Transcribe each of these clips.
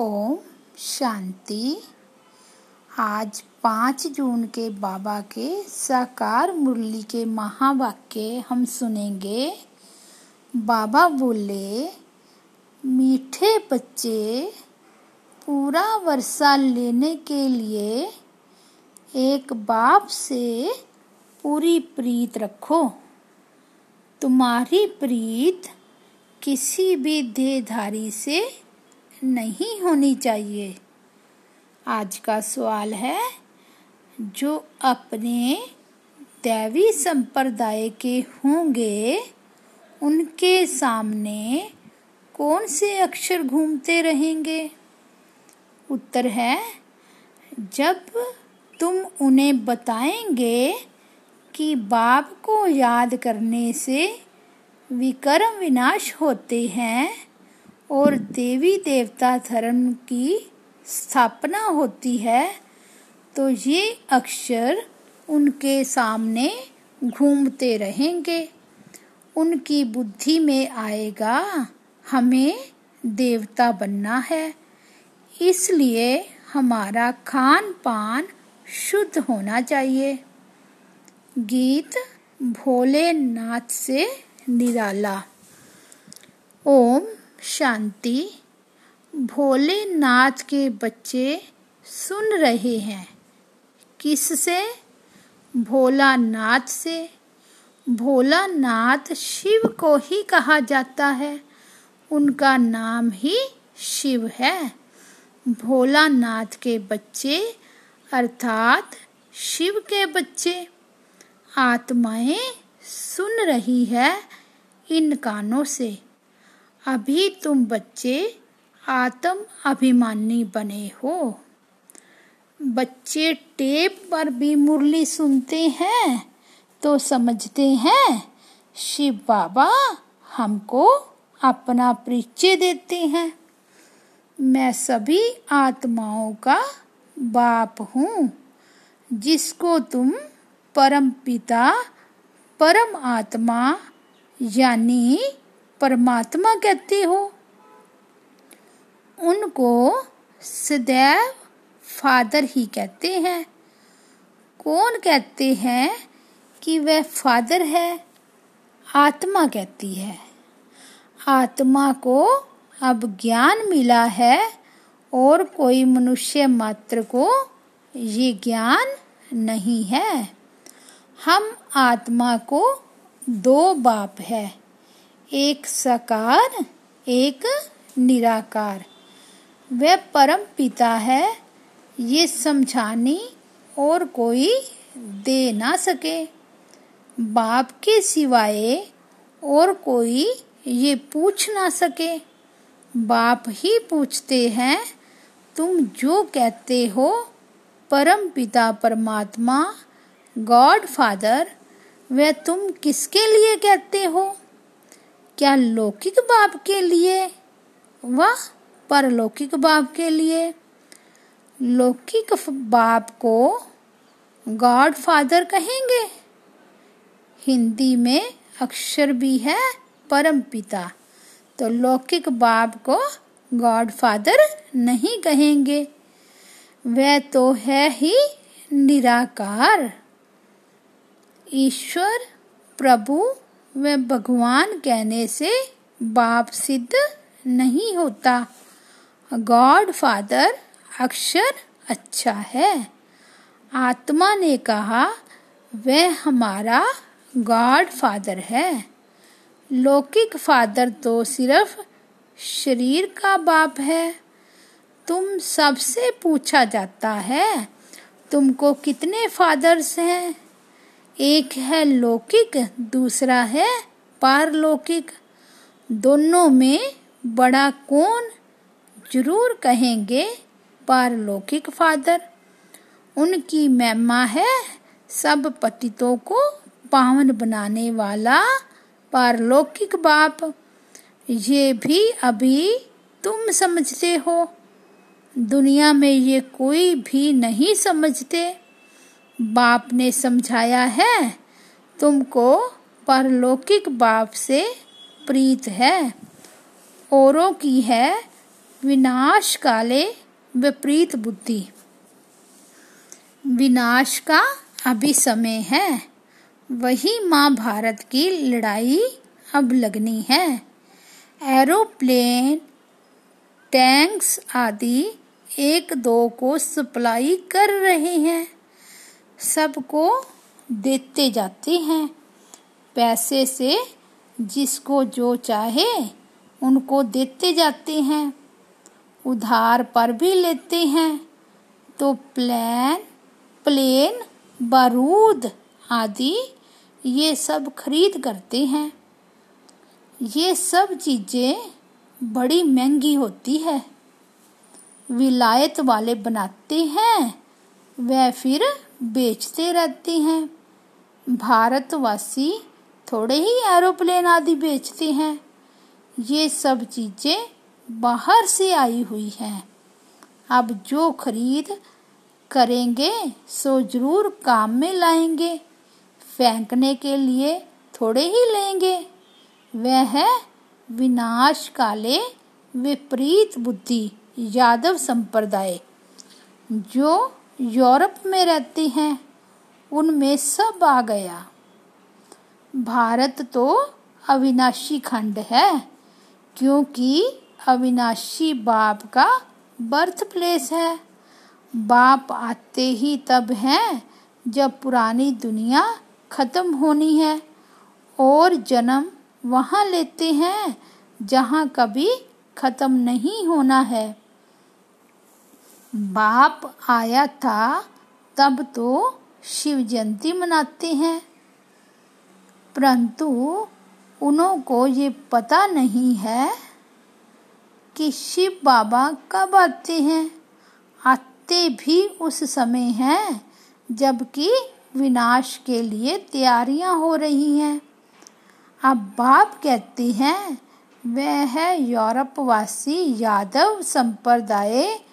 ओम शांति। आज पाँच जून के बाबा के साकार मुरली के महावाक्य हम सुनेंगे। बाबा बोले, मीठे बच्चे, पूरा वर्षा लेने के लिए एक बाप से पूरी प्रीत रखो। तुम्हारी प्रीत किसी भी देहधारी से नहीं होनी चाहिए। आज का सवाल है, जो अपने दैवी संप्रदाय के होंगे, उनके सामने कौन से अक्षर घूमते रहेंगे? उत्तर है, जब तुम उन्हें बताएँगे कि बाप को याद करने से विक्रम विनाश होते हैं और देवी देवता धर्म की स्थापना होती है तो ये अक्षर उनके सामने घूमते रहेंगे। उनकी बुद्धि में आएगा, हमें देवता बनना है। इसलिए हमारा खान पान शुद्ध होना चाहिए। गीत भोलेनाथ से निराला। ओम शांति, भोलेनाथ के बच्चे सुन रहे हैं। किससे? भोलानाथ से। भोलानाथ शिव को ही कहा जाता है। उनका नाम ही शिव है। भोलानाथ के बच्चे, अर्थात शिव के बच्चे, आत्माएँ सुन रही है इन कानों से। अभी तुम बच्चे आत्म अभिमानी बने हो। बच्चे टेप पर भी मुरली सुनते हैं तो समझते हैं, शिव बाबा हमको अपना परिचय देते हैं। मैं सभी आत्माओं का बाप हूँ, जिसको तुम परम पिता, परम आत्मा, यानी परमात्मा कहते हो, उनको सदैव फादर ही कहते हैं। कौन कहते हैं कि वह फादर है? आत्मा कहती है। आत्मा को अब ज्ञान मिला है और कोई मनुष्य मात्र को ये ज्ञान नहीं है। हम आत्मा को दो बाप है। एक साकार, एक निराकार। वह परम पिता है, ये समझाने और कोई दे ना सके। बाप के सिवाय और कोई ये पूछ ना सके। बाप ही पूछते हैं, तुम जो कहते हो, परम पिता परमात्मा, गॉड फादर, वह तुम किसके लिए कहते हो? क्या लौकिक बाप के लिए? व परलौकिक बाप के लिए। लौकिक बाप को गॉड फादर कहेंगे। हिंदी में अक्षर भी है परम पिता तो लौकिक बाप को गॉड फादर नहीं कहेंगे। वह तो है ही निराकार। ईश्वर, प्रभु व भगवान कहने से बाप सिद्ध नहीं होता। गॉड फादर अक्षर अच्छा है। आत्मा ने कहा, वह हमारा गॉड फादर है। लौकिक फादर तो सिर्फ़ शरीर का बाप है। तुम सबसे पूछा जाता है, तुमको कितने फादर्स हैं? एक है लौकिक, दूसरा है पारलौकिक। दोनों में बड़ा कौन ज़रूर कहेंगे पारलौकिक फादर। उनकी महिमा है सब पतितों को पावन बनाने वाला पारलौकिक बाप। ये भी अभी तुम समझते हो। दुनिया में ये कोई भी नहीं समझते। बाप ने समझाया है, तुमको परलौकिक बाप से प्रीत है। औरों की है विनाश काले विपरीत बुद्धि। विनाश का अभी समय है। वही महाभारत की लड़ाई अब लगनी है। एरोप्लेन, टैंक्स आदि एक दो को सप्लाई कर रहे हैं। सबको देते जाते हैं। पैसे से जिसको जो चाहे उनको देते जाते हैं। उधार पर भी लेते हैं। तो प्लान, प्लेन, बारूद आदि ये सब खरीद करते हैं। ये सब चीज़ें बड़ी महँगी होती है। विलायत वाले बनाते हैं। वह फिर बेचते रहते हैं। भारतवासी थोड़े ही एरोप्लेन आदि बेचते हैं। ये सब चीज़ें बाहर से आई हुई हैं। अब जो खरीद करेंगे, सो ज़रूर काम में लाएँगे। फेंकने के लिए थोड़े ही लेंगे। वह विनाश काले विपरीत बुद्धि, यादव संप्रदाय, जो यूरोप में रहते हैं, उनमें सब आ गया। भारत तो अविनाशी खंड है, क्योंकि अविनाशी बाप का बर्थ प्लेस है। बाप आते ही तब हैं, जब पुरानी दुनिया खत्म होनी है, और जन्म वहाँ लेते हैं, जहाँ कभी खत्म नहीं होना है। बाप आया था, तब तो शिव जयंती मनाते हैं। परंतु उन्हों को ये पता नहीं है कि शिव बाबा कब आते हैं। आते भी उस समय हैं, जबकि विनाश के लिए तैयारियाँ हो रही हैं। अब बाप कहते हैं, वह है यूरोपवासी यादव संप्रदाय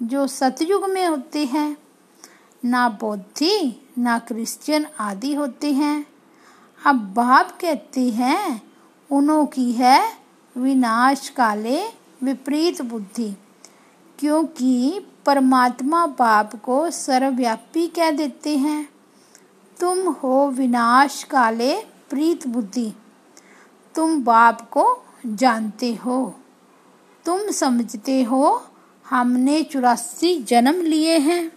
जो सतयुग में होते हैं, ना बौद्धि, ना क्रिश्चियन आदि होते हैं। अब बाप कहते हैं उन्हों की है विनाश काले विपरीत बुद्धि, क्योंकि परमात्मा बाप को सर्वव्यापी कह देते हैं। तुम हो विनाश काले प्रीत बुद्धि, तुम बाप को जानते हो, तुम समझते हो हमने चौरासी जन्म लिए हैं।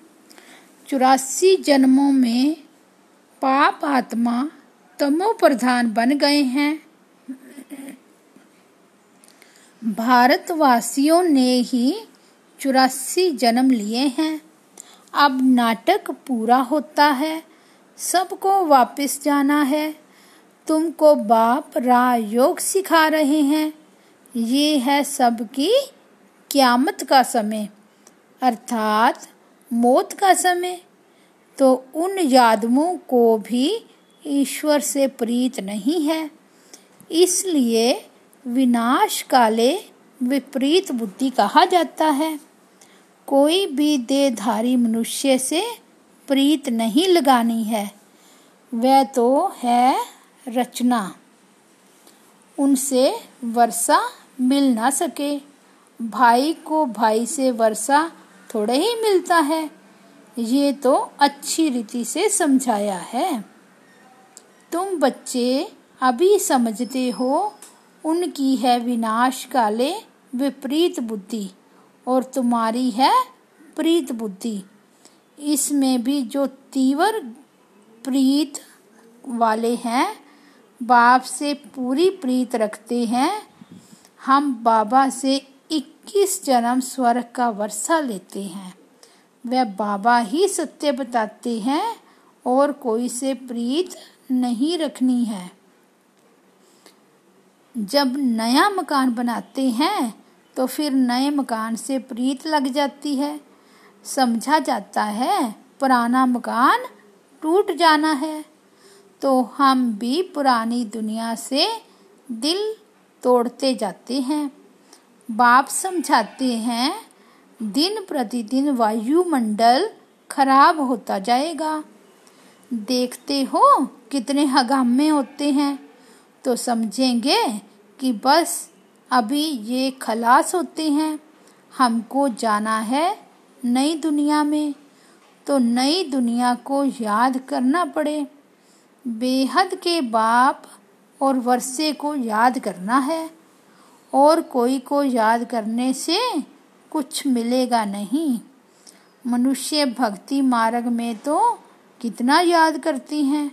चौरासी जन्मों में पाप आत्मा तमो प्रधान बन गए हैं। भारतवासियों ने ही चौरासी जन्म लिए हैं। अब नाटक पूरा होता है, सबको वापस जाना है। तुमको बाप रायोग सिखा रहे हैं। ये है सबकी क्यामत का समय, अर्थात मौत का समय तो उन यादवों को भी ईश्वर से प्रीत नहीं है। इसलिए विनाश काले विपरीत बुद्धि कहा जाता है। कोई भी देहधारी मनुष्य से प्रीत नहीं लगानी है। वह तो है रचना। उनसे वर्षा मिल ना सके। भाई को भाई से वर्षा थोड़े ही मिलता है। ये तो अच्छी रीति से समझाया है। तुम बच्चे अभी समझते हो, उनकी है विनाश काले विपरीत बुद्धि और तुम्हारी है प्रीत बुद्धि। इसमें भी जो तीव्र प्रीत वाले हैं, बाप से पूरी प्रीत रखते हैं। हम बाबा से 21 जन्म स्वर्ग का वर्षा लेते हैं। वह बाबा ही सत्य बताते हैं और कोई से प्रीत नहीं रखनी है। जब नया मकान बनाते हैं तो फिर नए मकान से प्रीत लग जाती है। समझा जाता है, पुराना मकान टूट जाना है। तो हम भी पुरानी दुनिया से दिल तोड़ते जाते हैं। बाप समझाते हैं, दिन प्रतिदिन वायुमंडल खराब होता जाएगा। देखते हो कितने हगामे होते हैं तो समझेंगे कि बस अभी ये खलास होते हैं। हमको जाना है नई दुनिया में तो नई दुनिया को याद करना पड़े। बेहद के बाप और वर्षे को याद करना है। और कोई को याद करने से कुछ मिलेगा नहीं। मनुष्य भक्ति मार्ग में तो कितना याद करती हैं।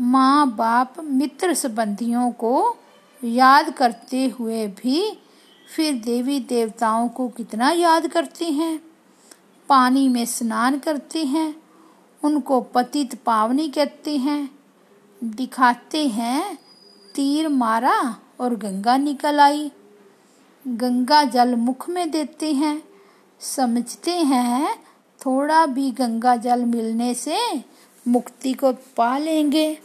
माँ बाप मित्र संबंधियों को याद करते हुए भी फिर देवी देवताओं को कितना याद करती हैं। पानी में स्नान करती हैं, उनको पतित पावनी कहते हैं। दिखाते हैं तीर मारा और गंगा निकल आई। गंगा जल मुख में देते हैं। समझते हैं, थोड़ा भी गंगा जल मिलने से मुक्ति को पा लेंगे।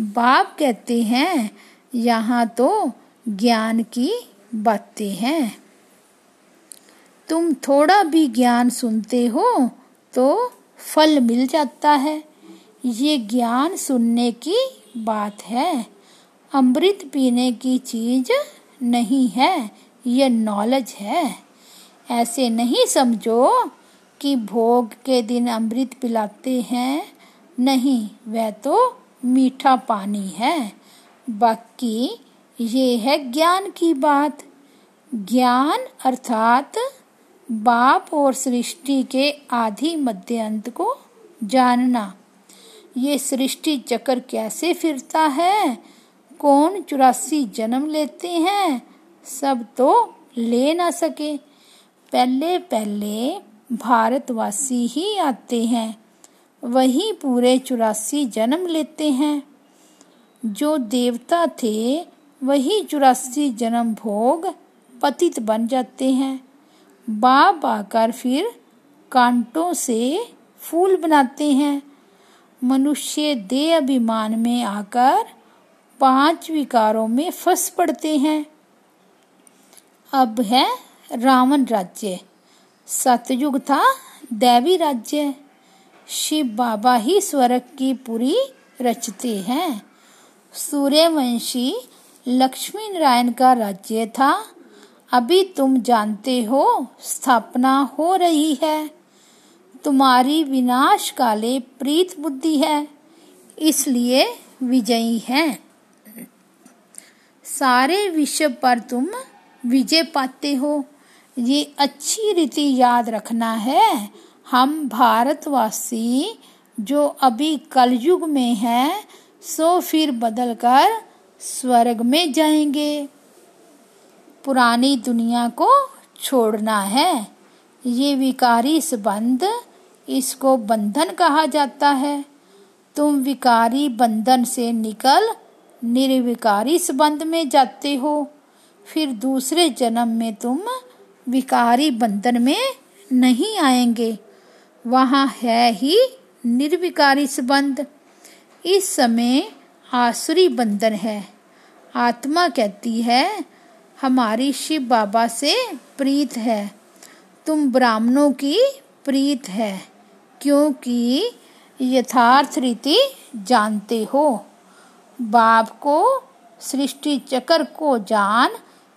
बाप कहते हैं, यहाँ तो ज्ञान की बातें हैं। तुम थोड़ा भी ज्ञान सुनते हो तो फल मिल जाता है। ये ज्ञान सुनने की बात है। अमृत पीने की चीज़ नहीं है। ये नॉलेज है। ऐसे नहीं समझो कि भोग के दिन अमृत पिलाते हैं। नहीं, वह तो मीठा पानी है। बाकी ये है ज्ञान की बात। ज्ञान अर्थात बाप और सृष्टि के आधि मध्य अंत को जानना। ये सृष्टि चक्र कैसे फिरता है? कौन चुरासी जन्म लेते हैं? सब तो ले ना सके। पहले पहले भारतवासी ही आते हैं। वही पूरे चुरासी जन्म लेते हैं। जो देवता थे, वही चुरासी जन्म भोग पतित बन जाते हैं। बाप आकर फिर कांटों से फूल बनाते हैं। मनुष्य दे अभिमान में आकर पाँच विकारों में फंस पड़ते हैं। अब है रावण राज्य। सतयुग था, दैवी राज्य। शिव बाबा ही स्वर्ग की पूरी रचते हैं। सूर्यवंशी लक्ष्मी नारायण का राज्य था। अभी तुम जानते हो, स्थापना हो रही है। तुम्हारी विनाश काले प्रीत बुद्धि है, इसलिए विजयी है। सारे विश्व पर तुम विजय पाते हो। ये अच्छी रीति याद रखना है। हम भारतवासी जो अभी कलयुग में हैं, सो फिर बदल कर स्वर्ग में जाएँगे। पुरानी दुनिया को छोड़ना है। ये विकारी संबंध इसको बंधन कहा जाता है। तुम विकारी बंधन से निकल, निर्विकारी संबंध में जाते हो। फिर दूसरे जन्म में तुम विकारी बंधन में नहीं आएँगे। वहाँ है ही निर्विकारी संबंध। इस समय आसुरी बंधन है। आत्मा कहती है, हमारी शिव बाबा से प्रीत है। तुम ब्राह्मणों की प्रीत है, क्योंकि यथार्थ रीति जानते हो। बाप को सृष्टि चक्र को जान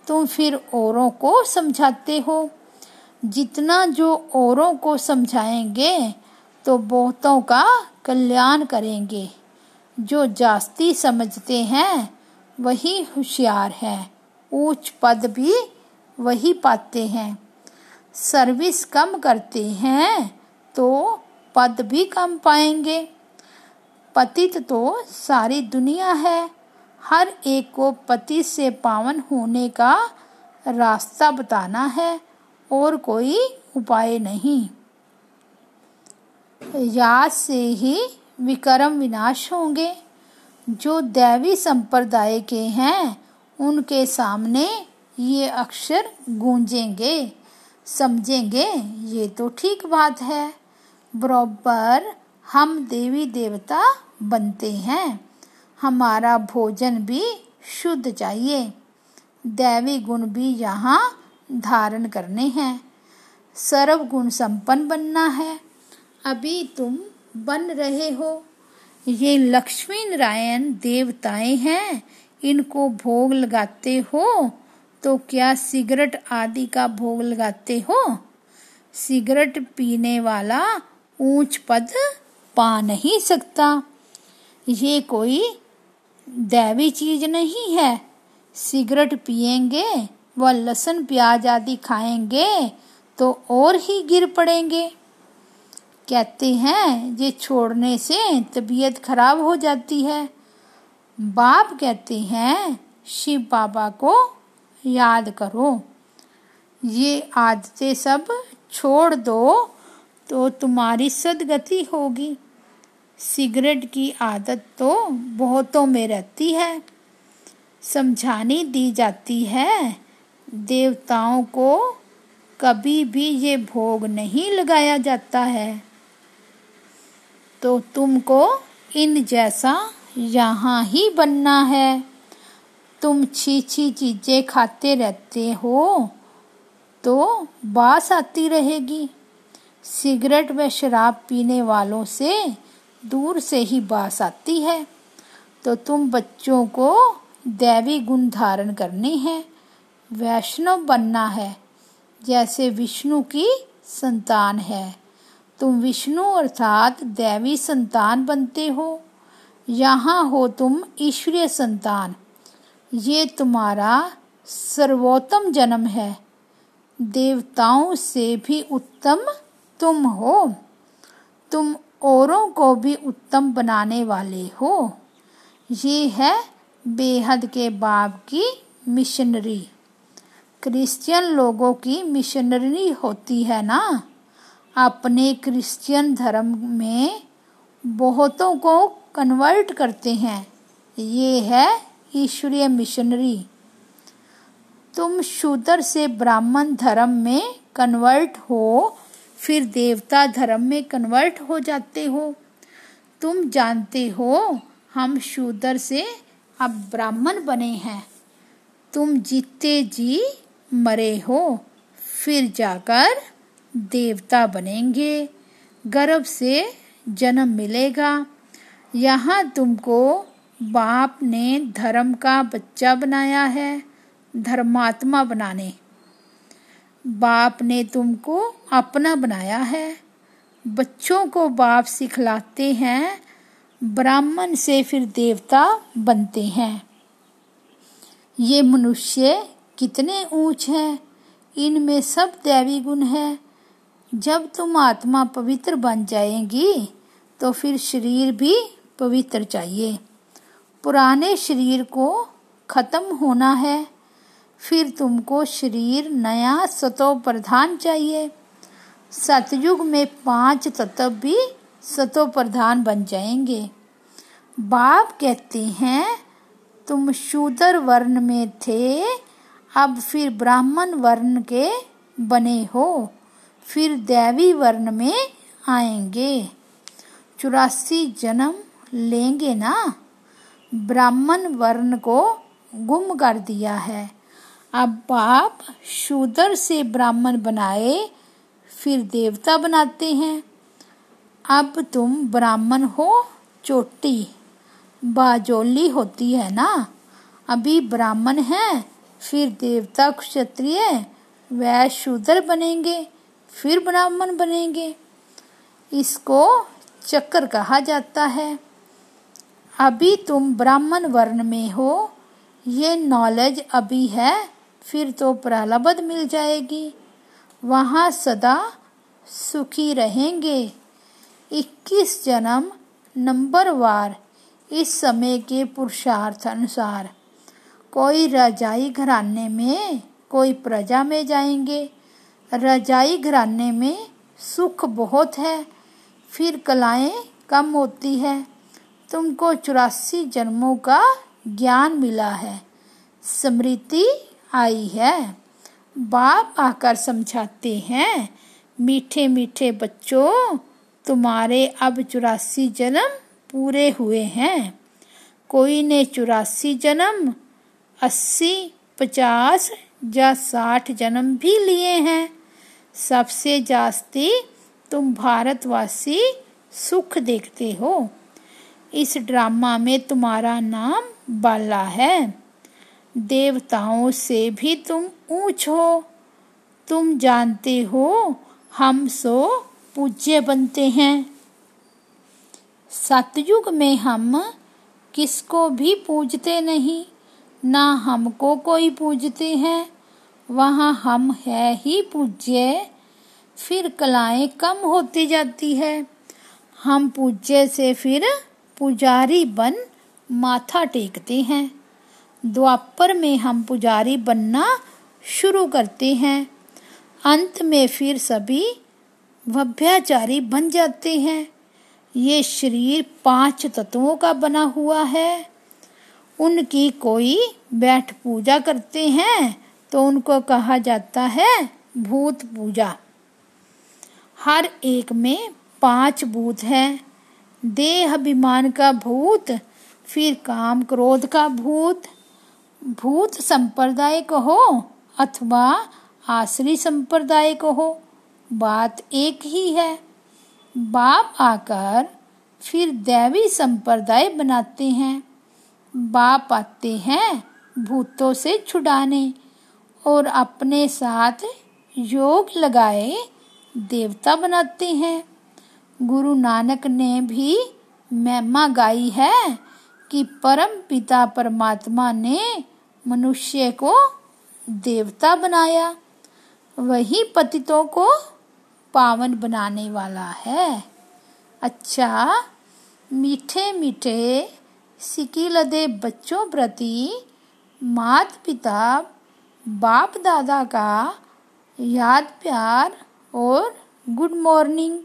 तुम फिर औरों को समझाते हो। जितना जो औरों को समझाएँगे तो बहुतों का कल्याण करेंगे। जो जास्ती समझते हैं, वही होशियार है। ऊंच पद भी वही पाते हैं। सर्विस कम करते हैं तो पद भी कम पाएँगे। पतित तो सारी दुनिया है। हर एक को पति से पावन होने का रास्ता बताना है और कोई उपाय नहीं। याद से ही विक्रम विनाश होंगे। जो दैवी संप्रदाय के हैं, उनके सामने ये अक्षर गूंजेंगे। समझेंगे, ये तो ठीक बात है। बराबर हम देवी देवता बनते हैं। हमारा भोजन भी शुद्ध चाहिए। दैवी गुण भी यहाँ धारण करने हैं। सर्व गुण संपन्न बनना है। अभी तुम बन रहे हो। ये लक्ष्मी नारायण देवताएँ हैं। इनको भोग लगाते हो तो क्या सिगरेट आदि का भोग लगाते हो? सिगरेट पीने वाला ऊंच पद पा नहीं सकता। ये कोई दैवी चीज़ नहीं है। सिगरेट पिएँगे व लहसुन प्याज आदि खाएँगे तो और ही गिर पड़ेंगे। कहते हैं, ये छोड़ने से तबीयत खराब हो जाती है। बाप कहते हैं, शिव बाबा को याद करो, ये आदतें सब छोड़ दो तो तुम्हारी सदगति होगी। सिगरेट की आदत तो बहुतों में रहती है। समझानी दी जाती है, देवताओं को कभी भी ये भोग नहीं लगाया जाता है। तो तुमको इन जैसा यहाँ ही बनना है। तुम छी छी चीज़ें खाते रहते हो तो बास आती रहेगी। सिगरेट व शराब पीने वालों से दूर से ही बास आती है तो तुम बच्चों को दैवी गुण धारण करनी है। वैष्णव बनना है, जैसे विष्णु की संतान है। तुम विष्णु अर्थात दैवी संतान बनते हो। यहाँ हो तुम ईश्वरीय संतान। ये तुम्हारा सर्वोत्तम जन्म है। देवताओं से भी उत्तम तुम हो। तुम औरों को भी उत्तम बनाने वाले हो। ये है बेहद के बाप की मिशनरी। क्रिश्चियन लोगों की मिशनरी होती है ना? अपने क्रिश्चियन धर्म में बहुतों को कन्वर्ट करते हैं। ये है ईश्वरीय मिशनरी। तुम शूद्र से ब्राह्मण धर्म में कन्वर्ट हो फिर देवता धर्म में कन्वर्ट हो जाते हो। तुम जानते हो, हम शूद्र से अब ब्राह्मण बने हैं। तुम जीते जी मरे हो, फिर जाकर देवता बनेंगे। गर्भ से जन्म मिलेगा। यहाँ तुमको बाप ने धर्म का बच्चा बनाया है, धर्मात्मा बनाने। बाप ने तुमको अपना बनाया है। बच्चों को बाप सिखलाते हैं, ब्राह्मण से फिर देवता बनते हैं। ये मनुष्य कितने ऊंच हैं, इनमें सब दैवी गुण है। जब तुम आत्मा पवित्र बन जाएगी तो फिर शरीर भी पवित्र चाहिए। पुराने शरीर को खत्म होना है। फिर तुमको शरीर नया सतो प्रधान चाहिए। सतयुग में पाँच तत्व भी सतो प्रधान बन जाएँगे। बाप कहते हैं, तुम शूदर वर्ण में थे, अब फिर ब्राह्मण वर्ण के बने हो, फिर दैवी वर्ण में आएँगे। चौरासी जन्म लेंगे ना? ब्राह्मण वर्ण को गुम कर दिया है। अब बाप शूदर से ब्राह्मण बनाए, फिर देवता बनाते हैं। अब तुम ब्राह्मण हो, चोटी। बाजोली होती है ना? अभी ब्राह्मण है, फिर देवता क्षत्रिय, वह शूदर बनेंगे, फिर ब्राह्मण बनेंगे। इसको चक्कर कहा जाता है। अभी तुम ब्राह्मण वर्ण में हो, ये नॉलेज अभी है फिर तो प्रहलाबद मिल जाएगी। वहाँ सदा सुखी रहेंगे। इक्कीस जन्म, नंबर वार, इस समय के पुरुषार्थ अनुसार। कोई रजाई घराने में, कोई प्रजा में जाएँगे। रजाई घराने में सुख बहुत है, फिर कलाएँ कम होती है। तुमको चौरासी जन्मों का ज्ञान मिला है। स्मृति आई है। बाप आकर समझाते हैं, मीठे मीठे बच्चों, तुम्हारे अब चौरासी जन्म पूरे हुए हैं। कोई ने चौरासी जन्म, अस्सी, पचास या साठ जन्म भी लिए हैं। सबसे जास्ती तुम भारतवासी सुख देखते हो। इस ड्रामा में तुम्हारा नाम बाला है। देवताओं से भी तुम ऊंच हो। तुम जानते हो, हम सो पूज्य बनते हैं। सतयुग में हम किसको भी पूजते नहीं, ना हमको कोई पूजते हैं। वहाँ हम है ही पूज्य। फिर कलाएँ कम होती जाती है। हम पूज्य से फिर पुजारी बन माथा टेकते हैं। द्वापर में हम पुजारी बनना शुरू करते हैं। अंत में फिर सभी भव्याचारी बन जाते हैं। ये शरीर पाँच तत्वों का बना हुआ है। उनकी कोई बैठ पूजा करते हैं तो उनको कहा जाता है भूत पूजा। हर एक में पाँच भूत हैं। देह अभिमान का भूत, फिर काम क्रोध का भूत भूत संप्रदाय को हो अथवा आश्री संप्रदाय को हो, बात एक ही है। बाप आकर फिर दैवी संप्रदाय बनाते हैं। बाप आते हैं भूतों से छुड़ाने और अपने साथ योग लगाए देवता बनाते हैं। गुरु नानक ने भी महिमा गाई है कि परम पिता परमात्मा ने मनुष्य को देवता बनाया, वही पतितों को पावन बनाने वाला है। अच्छा मीठे मीठे सिकी लदे बच्चों प्रति मात पिता बाप दादा का याद प्यार और गुड मॉर्निंग।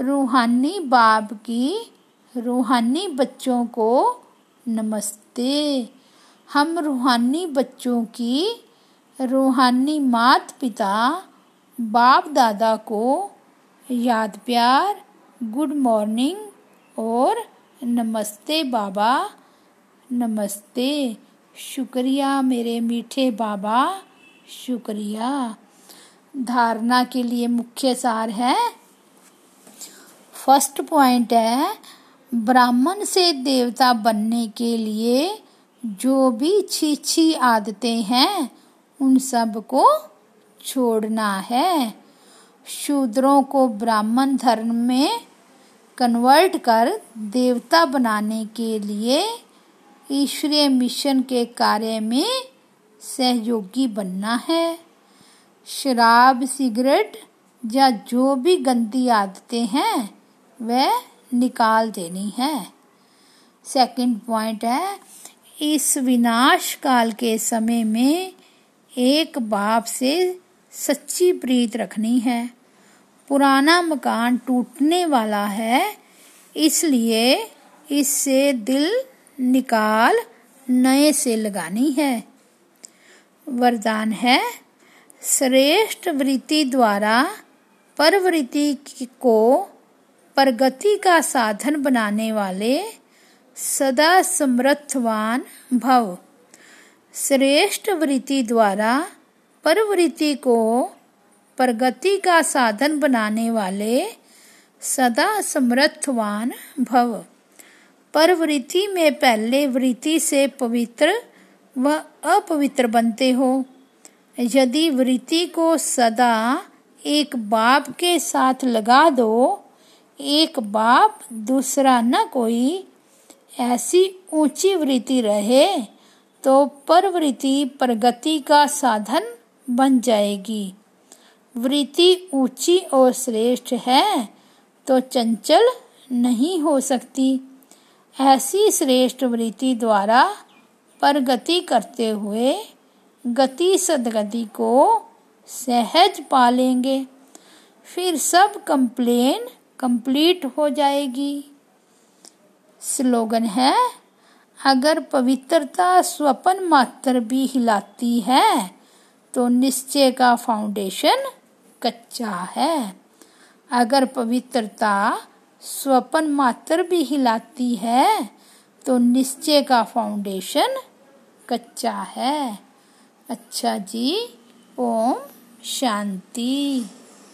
रूहानी बाप की रूहानी बच्चों को नमस्ते। हम रूहानी बच्चों की रूहानी मात पिता बाप दादा को याद प्यार, गुड मॉर्निंग और नमस्ते बाबा, नमस्ते, शुक्रिया मेरे मीठे बाबा, शुक्रिया। धारणा के लिए मुख्य सार है। फ़र्स्ट पॉइंट है, ब्राह्मण से देवता बनने के लिए जो भी छी आदतें हैं, उन सबको छोड़ना है। शूद्रों को ब्राह्मण धर्म में कन्वर्ट कर देवता बनाने के लिए ईश्वरीय मिशन के कार्य में सहयोगी बनना है। शराब, सिगरेट या जो भी गंदी आदतें हैं, वह निकाल देनी है। सेकंड पॉइंट है इस विनाश काल के समय में एक बाप से सच्ची प्रीत रखनी है। पुराना मकान टूटने वाला है, इसलिए इससे दिल निकाल नए से लगानी है। वरदान है, श्रेष्ठ वृत्ति द्वारा परवृत्ति को प्रगति का साधन बनाने वाले सदा समर्थवान भव। श्रेष्ठ वृत्ति द्वारा परवृत्ति को प्रगति का साधन बनाने वाले सदा समर्थवान भव। परवृत्ति में पहले वृत्ति से पवित्र व अपवित्र बनते हो। यदि वृत्ति को सदा एक बाप के साथ लगा दो, एक बाप दूसरा न कोई ऐसी ऊँची वृत्ति रहे तो परवृत्ति प्रगति का साधन बन जाएगी। वृत्ति ऊँची और श्रेष्ठ है तो चंचल नहीं हो सकती। ऐसी श्रेष्ठ वृत्ति द्वारा परगति करते हुए गति सदगति को सहज पालेंगे। फिर सब कंप्लेन कंप्लीट हो जाएगी। स्लोगन है, अगर पवित्रता स्वपन मात्र भी हिलाती है तो निश्चय का फाउंडेशन कच्चा है। अगर पवित्रता स्वपन मात्र भी हिलाती है तो निश्चय का फाउंडेशन कच्चा है। अच्छा जी, ओम शांति।